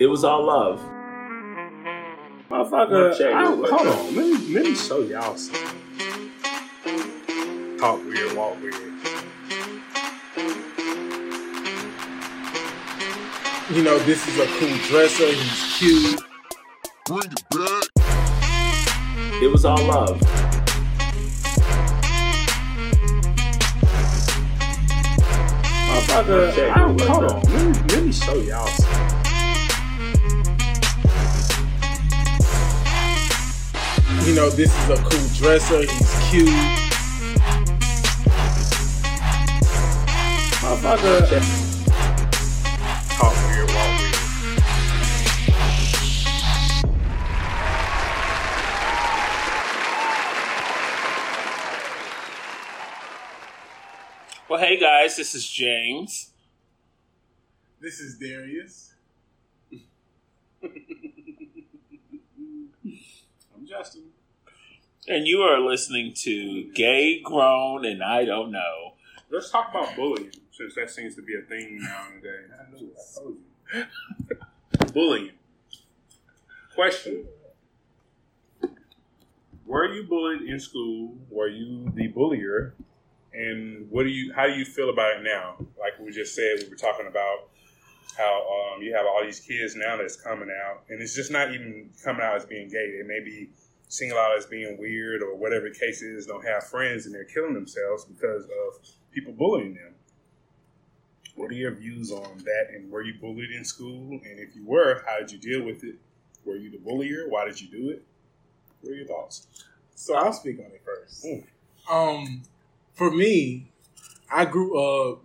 It was all love. Motherfucker, I, hold on. Let me, let me show y'all something. Talk weird, walk weird. You know, this is a cool dresser. He's cute. Bring it back. It was all love. Motherfucker, I, hold on. Let me, let me show y'all something. You know, this is a cool dresser. He's cute. Motherfucker. Talk weird, walk weird. Well, hey guys, this is James. This is Darius. I'm Justin. And you are listening to Gay, Grown, and I Don't Know. Let's talk about bullying, since that seems to be a thing now and then. I knew it. I told you. bullying. Question: Were you bullied in school? Were you the bullier? And what do you? How do you feel about it now? Like we just said, we were talking about how um, you have all these kids now that's coming out, and it's just not even coming out as being gay. It may be singled out as being weird or whatever the case is. Don't have friends, and they're killing themselves because of people bullying them. What are your views on that? And were you bullied in school? And if you were, how did you deal with it? Were you the bullier? Why did you do it? What are your thoughts? So I'll speak on it first. Mm. Um, for me, I grew up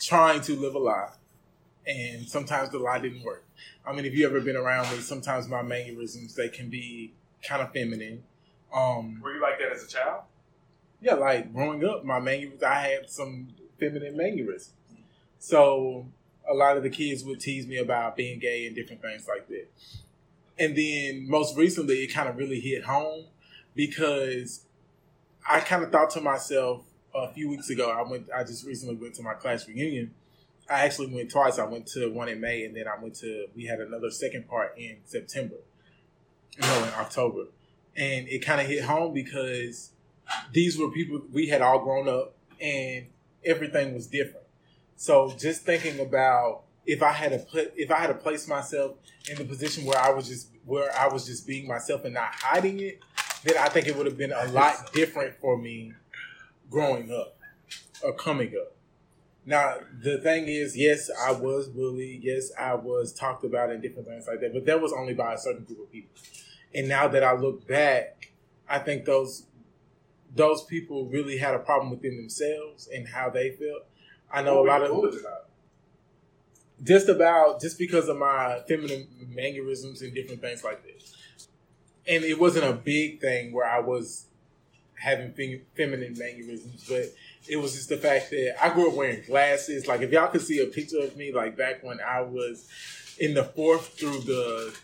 trying to live a lie, and sometimes the lie didn't work. I mean, if you ever been around me, sometimes my mannerisms they can be kind of feminine. Um, Were you like that as a child? yeah, like growing up, my mannerisms, I had some feminine mannerisms. So a lot of the kids would tease me about being gay and different things like that. And then most recently, it kind of really hit home because I kind of thought to myself a few weeks ago. I went. I just recently went to my class reunion. I actually went twice. I went to one in May, and then I went to. We had another second part in September. No, in October, and it kind of hit home because these were people we had all grown up, and everything was different. So just thinking about if I had to put if I had to place myself in the position where I was just where I was just being myself and not hiding it, then I think it would have been a lot different for me growing up or coming up. Now the thing is, yes, I was bullied. Yes, I was talked about and different things like that. But that was only by a certain group of people. And now that I look back, I think those those people really had a problem within themselves and how they felt. I know a lot of just about just because of my feminine mannerisms and different things like that. And it wasn't a big thing where I was having fem- feminine mannerisms, but it was just the fact that I grew up wearing glasses. Like if y'all could see a picture of me, like back when I was in the fourth through the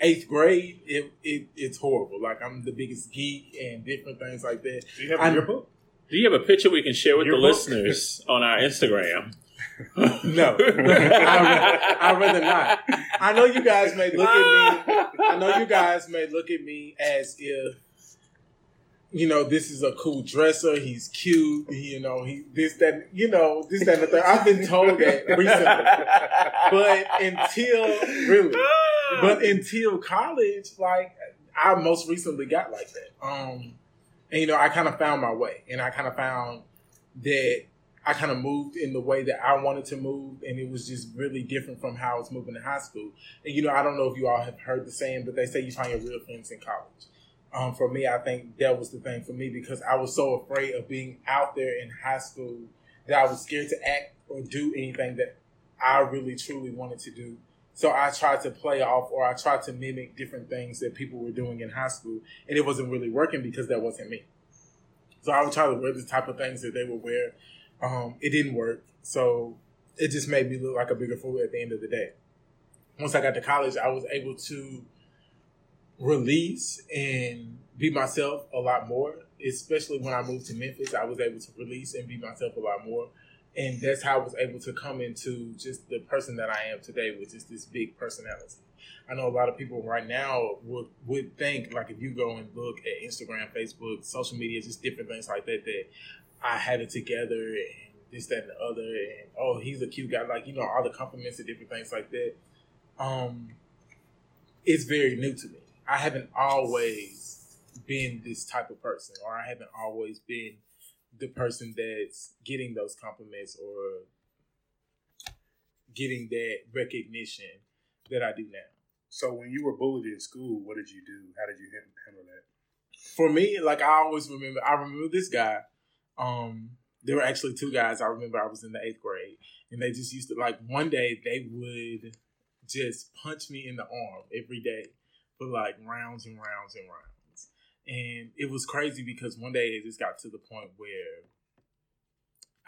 eighth grade, it, it it's horrible. Like I'm the biggest geek and different things like that. Do you have I- a yearbook? Do you have a picture we can share with Your the book? listeners on our Instagram? No, I, I rather not. I know you guys may look at me. I know you guys may look at me as if, you know, this is a cool dresser. He's cute. He, you know, he this that you know this that and the third. I've been told that recently, but until really, but until college, like I most recently got like that. Um, and you know, I kind of found my way, and I kind of found that I kind of moved in the way that I wanted to move, and it was just really different from how I was moving in high school. And you know, I don't know if you all have heard the saying, but they say you find your real friends in college. Um, for me, I think that was the thing for me because I was so afraid of being out there in high school that I was scared to act or do anything that I really truly wanted to do. So I tried to play off or I tried to mimic different things that people were doing in high school, and it wasn't really working because that wasn't me. So I would try to wear the type of things that they would wear. Um, it didn't work, so it just made me look like a bigger fool at the end of the day. Once I got to college, I was able to release and be myself a lot more. Especially when I moved to Memphis, I was able to release and be myself a lot more. and that's how I was able to come into just the person that I am today, with just this big personality. I know a lot of people right now would would think like if you go and look at Instagram, Facebook, social media, just different things like that, that I have it together and this, that, and the other, and oh, he's a cute guy, like you know all the compliments and different things like that. Um, it's very new to me. I haven't always been this type of person, or I haven't always been the person that's getting those compliments or getting that recognition that I do now. So when you were bullied in school, what did you do? How did you handle that? For me, like I always remember, I remember this guy. Um, there were actually two guys. I remember I was in the eighth grade, and they just used to like one day they would just punch me in the arm every day for like rounds and rounds and rounds. And it was crazy because one day it just got to the point where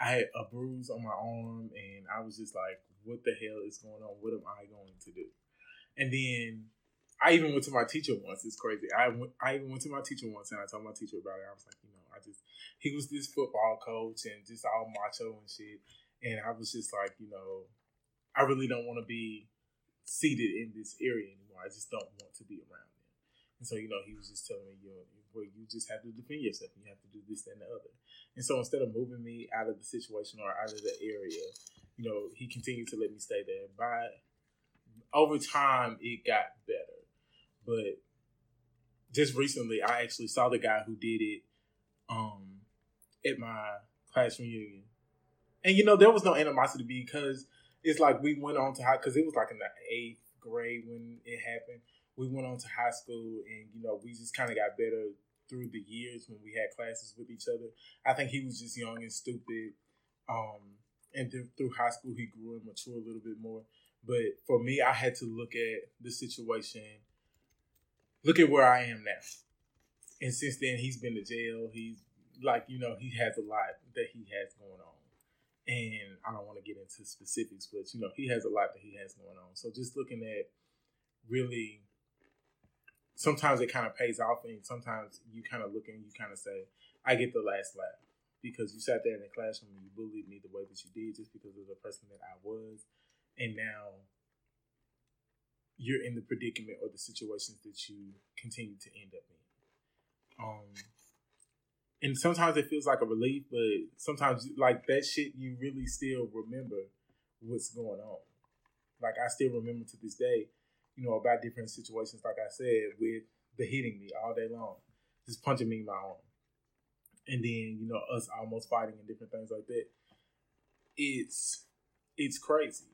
I had a bruise on my arm, and I was just like, "What the hell is going on? What am I going to do?" And then I even went to my teacher once. It's crazy. I went, I even went to my teacher once, and I told my teacher about it. I was like, you know, I just he was this football coach and just all macho and shit, and I was just like, you know, I really don't want to be seated in this area anymore. I just don't want to be around them. And so, you know, he was just telling me, you know, well, you just have to defend yourself. You have to do this, that, and the other. And so instead of moving me out of the situation or out of the area, you know, he continued to let me stay there. By over time, it got better. But just recently, I actually saw the guy who did it um, at my class reunion. And, you know, there was no animosity because it's like we went on to high, because it was like in the eighth grade when it happened. We went on to high school and, you know, we just kind of got better through the years when we had classes with each other. I think he was just young and stupid. Um, and th- through high school, he grew and matured a little bit more. But for me, I had to look at the situation, look at where I am now. And since then, he's been to jail. He's like, you know, he has a lot that he has going on. And I don't want to get into specifics, but, you know, he has a lot that he has going on. So just looking at really, sometimes it kind of pays off, and sometimes you kind of look and you kind of say, I get the last laugh because you sat there in the classroom and you bullied me the way that you did just because of the person that I was and now you're in the predicament or the situations that you continue to end up in. Um, and sometimes it feels like a relief, but sometimes like that shit, you really still remember what's going on. Like I still remember to this day, you know, about different situations. Like I said, with the hitting me all day long, just punching me in my arm, and then you know us almost fighting and different things like that. It's it's crazy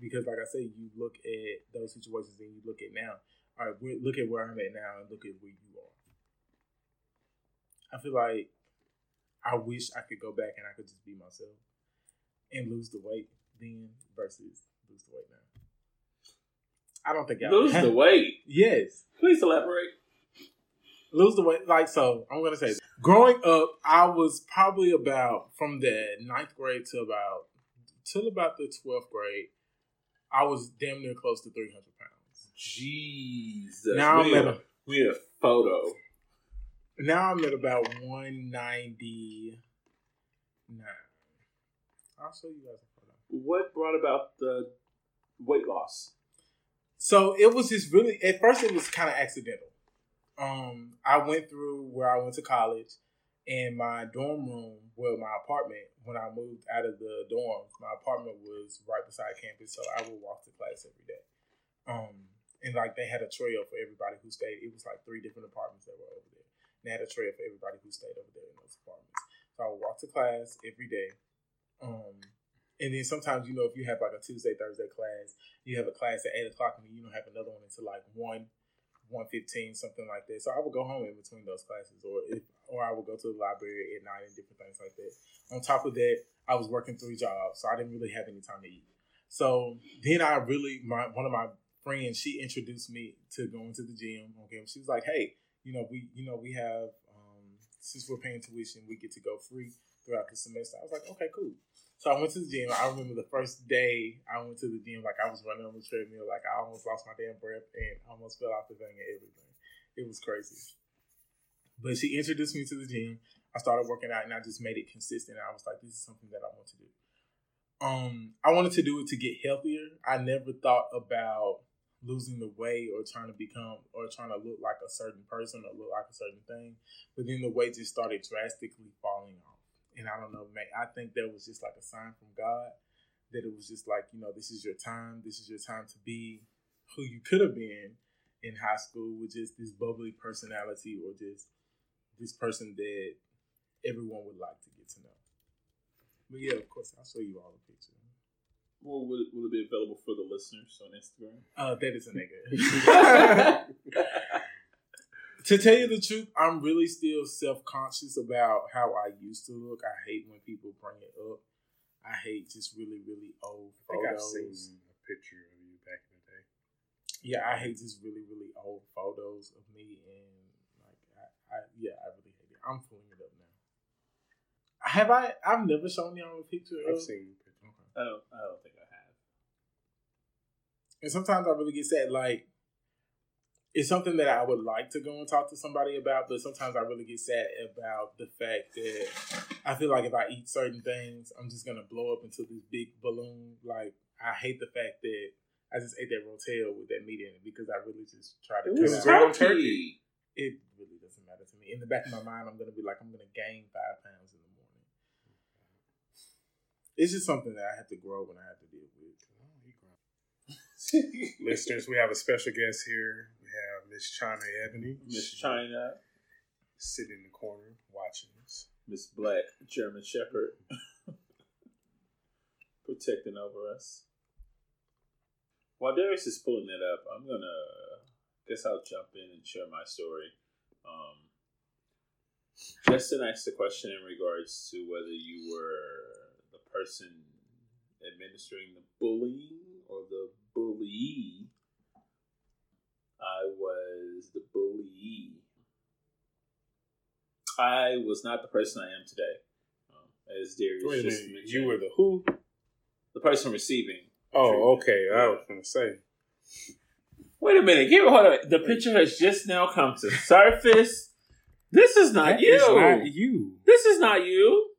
because like I said, you look at those situations and you look at now. All right, look at where I'm at now and look at where you are. I feel like I wish I could go back and I could just be myself and lose the weight then versus lose the weight now. I don't think I lose the weight. Yes. Please elaborate. Lose the weight, like so. I'm gonna say, growing up, I was probably about from the ninth grade to about till about the twelfth grade. I was damn near close to 300 pounds. Jesus. Now we I'm at a, we had a photo. Now I'm at about 199. I'll show you guys a photo. What brought about the weight loss? So it was just really at first it was kind of accidental. Um, I went through where I went to college, and my dorm room, well, my apartment, when I moved out of the dorm, my apartment was right beside campus, so I would walk to class every day. Um, and like they had a trail for everybody who stayed. It was like three different apartments that were over there. And had a trail for everybody who stayed over there in those apartments. So I would walk to class every day. Um, and then sometimes, you know, if you have like a Tuesday, Thursday class, you have a class at eight o'clock, and then you don't have another one until like one, one fifteen, something like that. So I would go home in between those classes, or if, or I would go to the library at night and different things like that. On top of that, I was working three jobs, so I didn't really have any time to eat. So then I really, my one of my friends, she introduced me to going to the gym. Okay, she was like, "Hey, you know, we, you know, we have um, since we're paying tuition, we get to go free throughout the semester." I was like, "Okay, cool." So I went to the gym. I remember the first day I went to the gym, like I was running on the treadmill, like I almost lost my damn breath and almost fell off the thing and everything. It was crazy. But she introduced me to the gym. I started working out and I just made it consistent. I was like, this is something that I want to do. Um, I wanted to do it to get healthier. I never thought about losing the weight or trying to become or trying to look like a certain person or look like a certain thing. But then the weight just started drastically falling off. And I don't know, man, I think that was just like a sign from God that it was just like, you know, this is your time. This is your time to be who you could have been in high school with just this bubbly personality or just this person that everyone would like to get to know. But yeah, of course, I'll show you all the pictures. Well, will, it, will it be available for the listeners on Instagram? Uh, that is a nigga. to tell you the truth, I'm really still self conscious about how I used to look. I hate when people bring it up. I hate just really, really old I think I've photos. seen a picture of you back in the day. Yeah, I hate just really, really old photos of me, and like, I, I yeah, I really hate it. I'm pulling it up now. Have I? I've never shown y'all a picture. I've of, seen pictures. I don't. I don't think I have. and sometimes I really get sad. Like, it's something that I would like to go and talk to somebody about, but sometimes I really get sad about the fact that I feel like if I eat certain things, I'm just gonna blow up into this big balloon. Like, I hate the fact that I just ate that rotel with that meat in it because I really just tried to It was ground turkey. It really doesn't matter to me. In the back of my mind, I'm gonna be like, I'm gonna gain five pounds in the morning. It's just something that I have to grow and I have to deal with. Listeners, we have a special guest here. We have Miss China Ebony. Miss China, sitting in the corner watching us. Miss Black, German Shepherd, protecting over us. While Darius is pulling that up, I'm gonna guess I'll jump in and share my story. Um, Justin asked the question in regards to whether you were person administering the bullying or the bully. I was the bully. I was not the person I am today. Um, as Darius Wait just minute, mentioned. you were the who? the person receiving. Oh, okay. I was gonna say. Wait a minute, give hold on. The picture has just now come to surface. This is not That you. is not you. This is not you.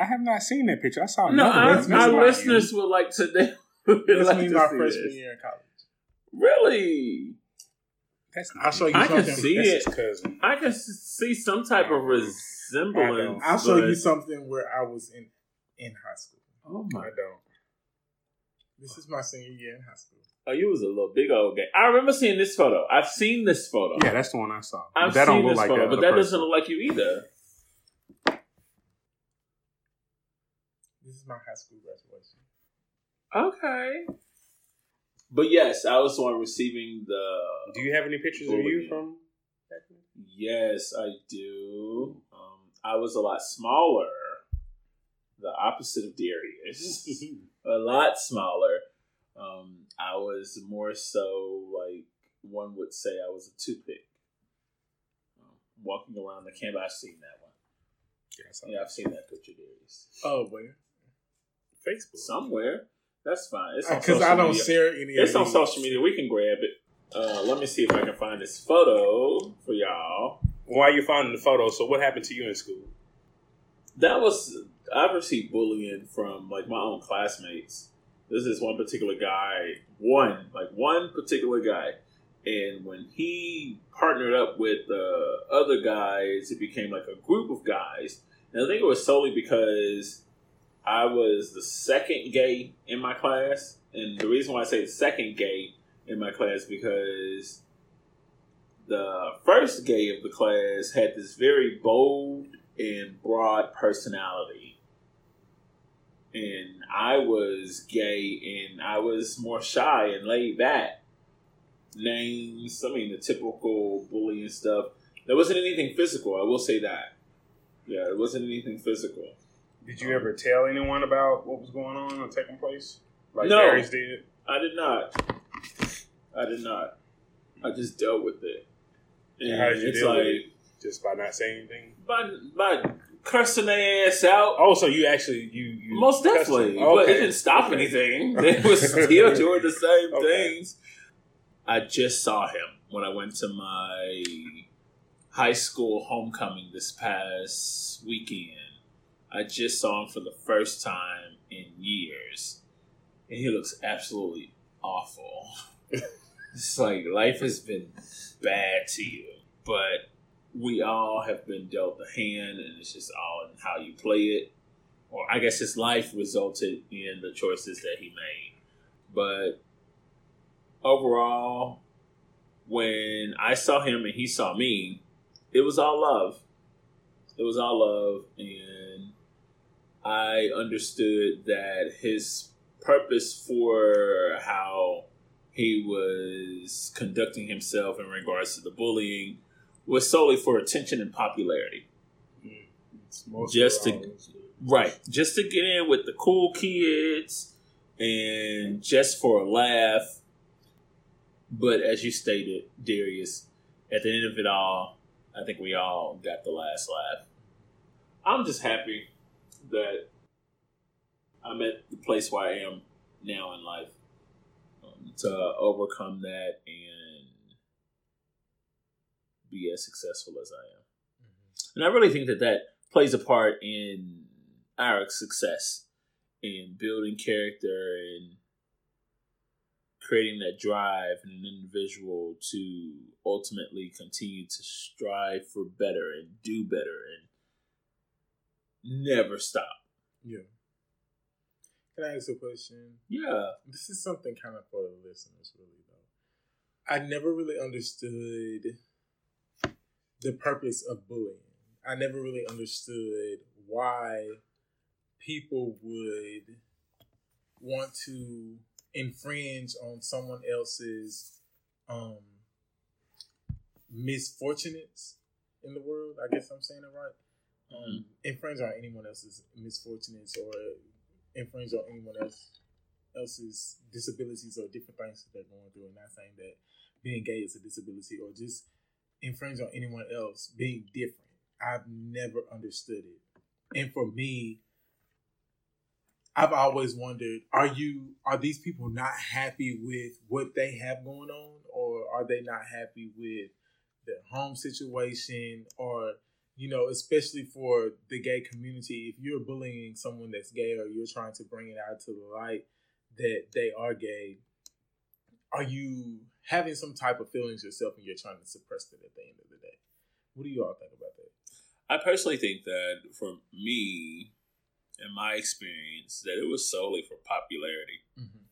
I have not seen that picture. I saw No, another our, one. That's our listeners you. would like to. They would This like means to my see freshman this. year in college. Really, That's I'll show you I can see That's it. his cousin. I can see some type of resemblance. I'll show you something where I was in in high school. Oh my! I my! don't. This is my senior year in high school. Oh, you was a little big old guy. I remember seeing this photo. I've seen this photo. Yeah, that's the one I saw. I've that seen don't look this like photo, that. but that person. doesn't look like you either. This is my high school graduation. Okay. But yes, I was the one receiving the. Do you have any pictures of you from? back then? Yes, I do. Um, I was a lot smaller. The opposite of Darius. a lot smaller. Um, I was more so like one would say I was a toothpick. Um, walking around the campus, I've seen that one. Yeah, I saw Yeah, I've seen that picture, Darius. Oh, where? Facebook. Somewhere. That's fine. It's Because I don't media. share any. It's of on these. social media. We can grab it. Uh, let me see if I can find this photo for y'all. While you're finding the photo, so what happened to you in school? That was I've received bullying from like my own classmates. This is one particular guy, one like one particular guy, and when he partnered up with the other guys, it became like a group of guys. And I think it was solely because I was the second gay in my class, and the reason why I say second gay in my class because the first gay of the class had this very bold and broad personality. And I was gay and I was more shy and laid back. Names, I mean, the typical bullying stuff. There wasn't anything physical, I will say that. Yeah, it wasn't anything physical. Did you ever tell anyone about what was going on or taking place? Like No. Darius did? I did not. I did not. I just dealt with it. And How did you deal like, with it? Just by not saying anything? by, by cursing their ass out. Oh, so you actually you, you Most definitely, him. but it didn't stop Okay. anything. They was still doing the same Okay. things. I just saw him when I went to my high school homecoming this past weekend. I just saw him for the first time in years, and he looks absolutely awful. it's like life has been bad to you, but we all have been dealt a hand, and it's just all in how you play it. Or I guess his life resulted in the choices that he made. But overall, when I saw him and he saw me, it was all love. It was all love, and I understood that his purpose for how he was conducting himself in regards to the bullying was solely for attention and popularity. Just to- Right. Just to get in with the cool kids and just for a laugh. But as you stated, Darius, at the end of it all, I think we all got the last laugh. I'm just happy that I'm at the place where I am now in life um, to overcome that and be as successful as I am. And I really think that that plays a part in our success in building character and creating that drive in an individual to ultimately continue to strive for better and do better and never stop. Yeah. Can I ask a question? Yeah. This is something kind of for the listeners, really, though. I never really understood the purpose of bullying. I never really understood why people would want to infringe on someone else's um, misfortunates in the world. I guess I'm saying it right. Um, infringe on anyone else's misfortunes or infringe on anyone else else's disabilities or different things that they're going through. And not saying that being gay is a disability or just infringe on anyone else being different. I've never understood it. And for me, I've always wondered, are you are these people not happy with what they have going on or are they not happy with their home situation or you know, especially for the gay community, if you're bullying someone that's gay or you're trying to bring it out to the light that they are gay, are you having some type of feelings yourself and you're trying to suppress it at the end of the day? What do you all think about that? I personally think that for me, in my experience, that it was solely for popularity. Mm-hmm.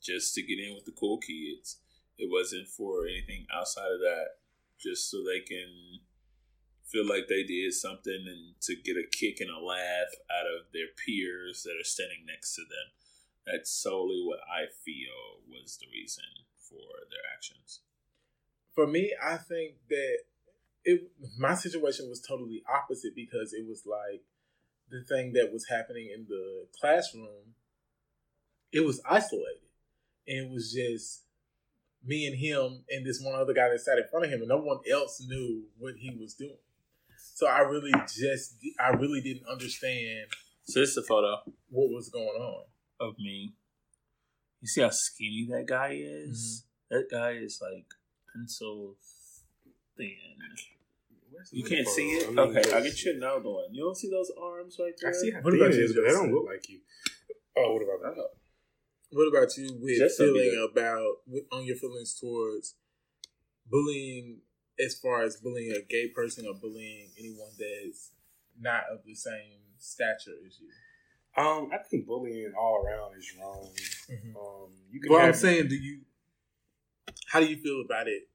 just to get in with the cool kids. It wasn't for anything outside of that, just so they can feel like they did something and to get a kick and a laugh out of their peers that are standing next to them. That's solely what I feel was the reason for their actions. For me, I think that it my situation was totally opposite because it was like the thing that was happening in the classroom. It was isolated, and it was just me and him and this one other guy that sat in front of him, and no one else knew what he was doing. So I really just I really didn't understand So this is a photo what was going on. of me. You see how skinny that guy is? Mm-hmm. That guy is like pencil thin. You can't see it? I mean, Okay, I'll get you another one. You don't see those arms right there? I see how What thin about you, is, but they don't look like you. Oh, what about that? What about you with Just feeling about with, on your feelings towards bullying as far as bullying a gay person or bullying anyone that's not of the same stature as you? Um, I think bullying all around is wrong. Mm-hmm. Um, you can Well, I'm saying, do you? How do you feel about it?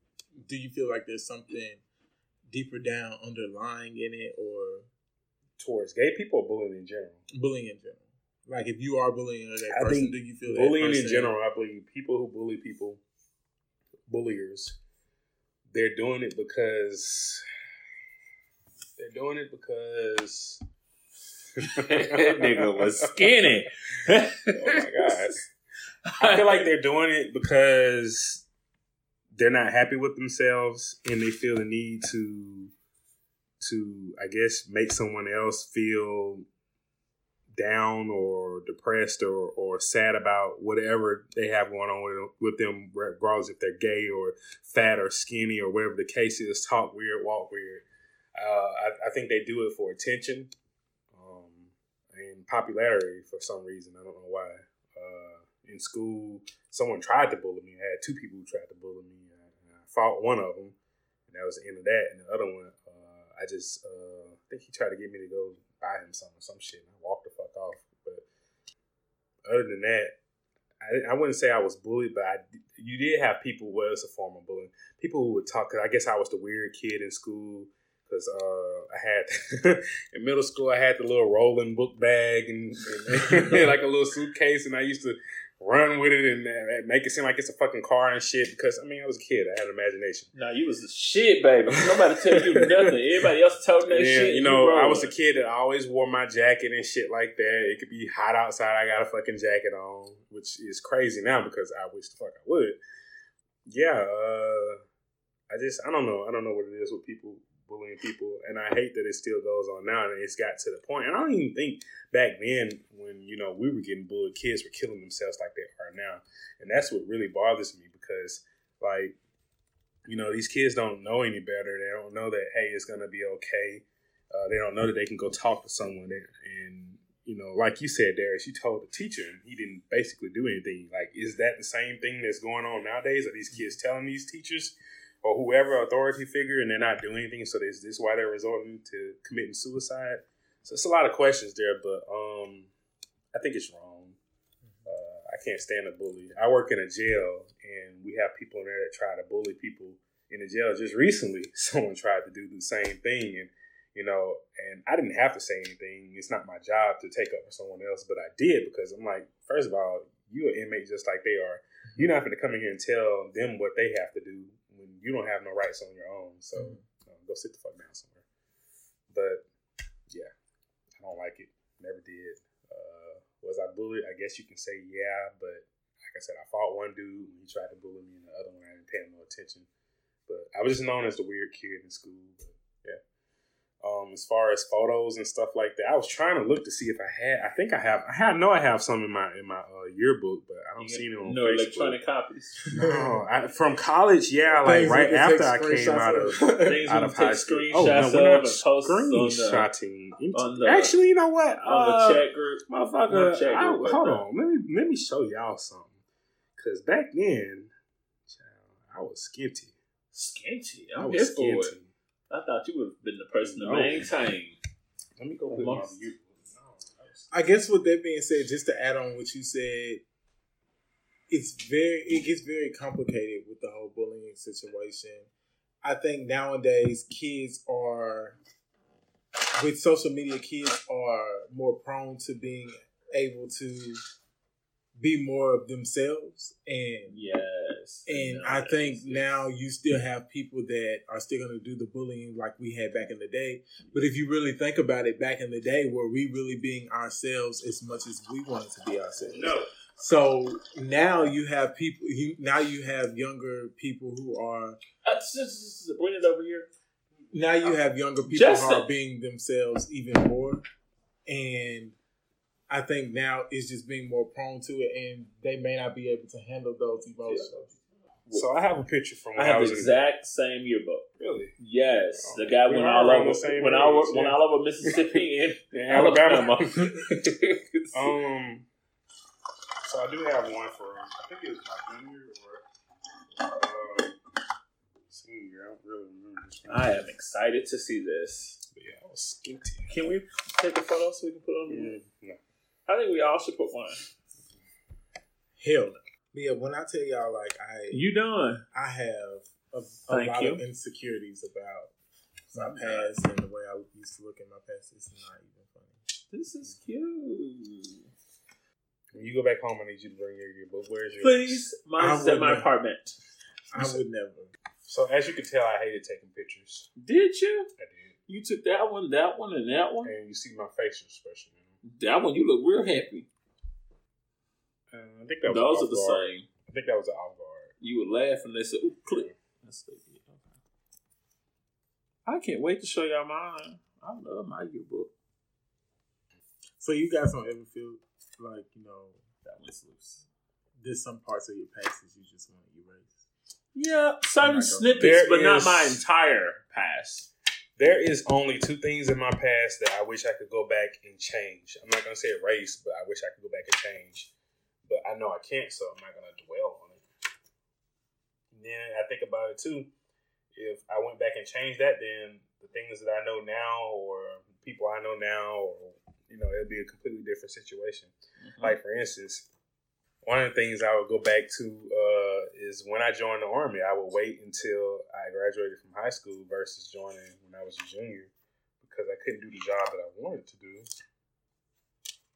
Do you feel like there's something deeper down underlying in it, or towards gay people or bullying in general. bullying in general? Like, if you are bullying that I person, do you feel that bullying in general, I believe people who bully people, bulliers, they're doing it because they're doing it because that Nigga was skinny. oh my god. I feel like they're doing it because they're not happy with themselves and they feel the need to to I guess make someone else feel down or depressed or, or sad about whatever they have going on with, with them, regardless if they're gay or fat or skinny or whatever the case is, talk weird, walk weird. Uh, I, I think they do it for attention um, and popularity for some reason. I don't know why. Uh, in school, someone tried to bully me. I had two people who tried to bully me. I, I fought one of them, and that was the end of that. And the other one, uh, I just uh, I think he tried to get me to go buy him some some shit. And I walked the fuck off. But other than that, I, I wouldn't say I was bullied, but I, you did have people where it's a form of bullying. People who would talk. Cause I guess I was the weird kid in school because uh, I had in middle school I had the little rolling book bag and, and like a little suitcase, and I used to run with it and make it seem like it's a fucking car and shit. Because I mean, I was a kid, I had an imagination. Nah, you was the shit, baby. Nobody tell you nothing. Everybody else told that Yeah, shit. you know, I was a kid that always wore my jacket and shit like that. It could be hot outside, I got a fucking jacket on, which is crazy now because I wish the fuck I would. Yeah, uh, I just I don't know. I don't know what it is with people bullying people, and I hate that it still goes on now, and it's got to the point. And I don't even think back then when you know we were getting bullied, kids were killing themselves like they are now, and that's what really bothers me because like you know these kids don't know any better. They don't know that hey, it's gonna be okay. Uh, they don't know that they can go talk to someone, and, you know, like you said, Darius, you told the teacher, and he didn't basically do anything. Like, is that the same thing that's going on nowadays? Are these kids telling these teachers or whoever authority figure, and they're not doing anything? So is this why they're resorting to committing suicide? So it's a lot of questions there, but um, I think it's wrong. Uh, I can't stand a bully. I work in a jail, and we have people in there that try to bully people in the jail. Just recently, someone tried to do the same thing, and you know, and I didn't have to say anything. It's not my job to take up for someone else, but I did because I'm like, first of all, you're an inmate just like they are. You're not going to come in here and tell them what they have to do you don't have no rights on your own. So um, go sit the fuck down somewhere. But yeah, I don't like it. Never did. Uh, was I bullied? I guess you can say yeah, but like I said, I fought one dude when he tried to bully me, and the other one I didn't pay him no attention. But I was just known as the weird kid in school. But yeah. Um, as far as photos and stuff like that, I was trying to look to see if I had. I think I have. I had. know I have some in my in my uh, yearbook, but I don't see it on no Facebook. electronic copies. No, I, from college, yeah, like Things right after I came out of of. Out of high school. Oh, no, we're not and post screenshotting. Actually, you know what? on Uh, the chat group. motherfucker, Not chat I- group, but hold on. Let me let me show y'all something. Cause back then, I was skinty. Skinty. I I'm was here for skinty. I thought you would have been the person to maintain. Let me go put my Amongst- I guess with that being said, just to add on what you said, it's very it gets very complicated with the whole bullying situation. I think nowadays kids are with social media, kids are more prone to being able to be more of themselves and And I think now you still have people that are still going to do the bullying like we had back in the day. But if you really think about it, back in the day, were we really being ourselves as much as we wanted to be ourselves? No. So now you have people. You, now you have younger people who are. Uh, bring it over here. Now you have younger people Just who are being themselves even more, and I think now it's just being more prone to it, and they may not be able to handle those emotions. So I have a picture from when I I, have was the exact same yearbook. really Yes, Oh, the guy we went are all around over when I went yeah. all over Mississippi and in Alabama. Um, so I do have one for I think it was my junior or uh, senior. I don't really remember. I am excited to see this. But yeah, I was skinty. Can we take a photo so we can put it on? the Mm, no. I think we all should put one. Hell no. But yeah, when I tell y'all, like I, You done? I have a, a lot you. of insecurities about my past and the way I used to look at my past. It's not even funny. This is cute. When you go back home, I need you to bring your yearbook. Where's your Please, mine's I at my apartment. I would never. So as you can tell, I hated taking pictures. Did you? I did, You took that one, that one, and that one. and you see my facial expression. in. That one, you look real happy. Uh, I think that was Those are the same. I think that was an off guard. You would laugh and they said, "Ooh, click." That's okay. I can't wait to show y'all mine. I love my yearbook. So you guys don't ever feel like you know That one's loose. there's some parts of your past that you just want to erase. Yeah, God. snippets, There but not my entire past. There is only two things in my past that I wish I could go back and change. I'm not gonna say erase, but I wish I could go back and change. But I know I can't, so I'm not gonna dwell on it. And then I think about it too. If I went back and changed that, then the things that I know now, or people I know now, or you know, it'd be a completely different situation. Like for instance, one of the things I would go back to uh, is when I joined the army. I would wait until I graduated from high school versus joining when I was a junior because I couldn't do the job that I wanted to do.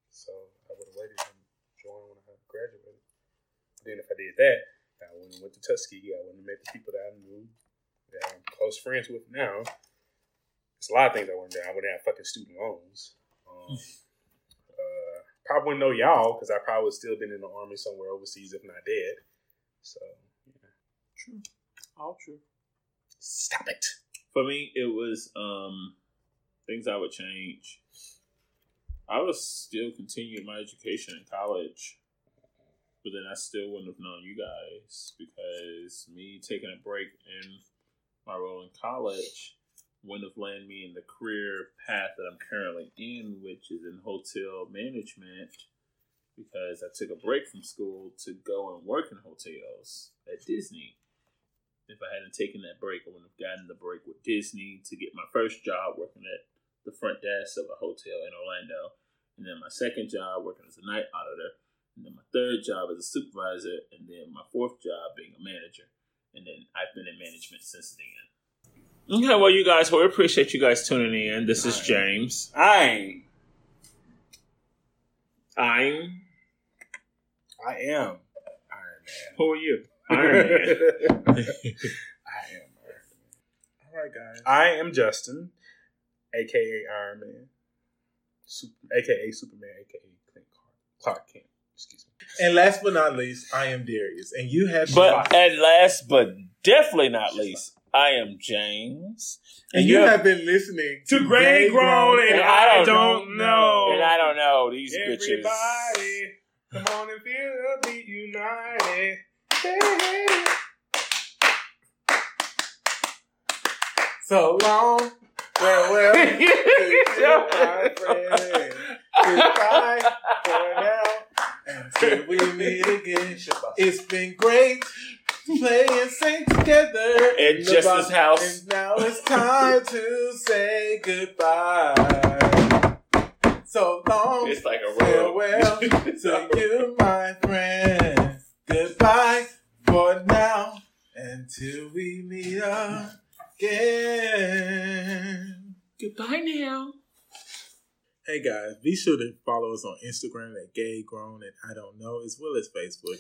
So I would have waited and joined when I graduated. Then if I did that, I wouldn't have went to Tuskegee. I wouldn't have met the people that I knew that I'm close friends with now. It's a lot of things I wouldn't do. I wouldn't have fucking student loans. Um, uh, probably wouldn't know y'all because I probably would still been in the army somewhere overseas, if not dead. So, yeah. True. All true. stop it. For me, it was um things I would change. I would still continue my education in college, but then I still wouldn't have known you guys because me taking a break in my role in college wouldn't have landed me in the career path that I'm currently in, which is in hotel management. Because I took a break from school to go and work in hotels at Disney. If I hadn't taken that break, I wouldn't have gotten the break with Disney to get my first job working at the front desk of a hotel in Orlando. And then my second job working as a night auditor. And then my third job as a supervisor. And then my fourth job being a manager. And then I've been in management since then. Okay, well, you guys, well, we appreciate you guys tuning in. This is James. I'm. I'm. I am Iron Man. Who are you? Iron Man. I am Iron Man. All right, guys. I am Justin, aka Iron Man, Super, aka Superman, aka Clint Clark, Clark Kent. Excuse me. And last but not least, I am Darius, and you have But at last, but definitely not least, I am James. and you have been listening To Granny Grown and I don't know. And I don't know these bitches. Everybody, come on and feel the beat united. Hey. So long, farewell, to my friend. Goodbye for now, until we meet again. It's been great play and sing together In bo- house. And now it's time to say goodbye. So long, It's like a real. farewell to you, my friend. Goodbye for now until we meet again. Goodbye now. Hey guys, be sure to follow us on Instagram at Gay Grown and I Don't Know, as well as Facebook.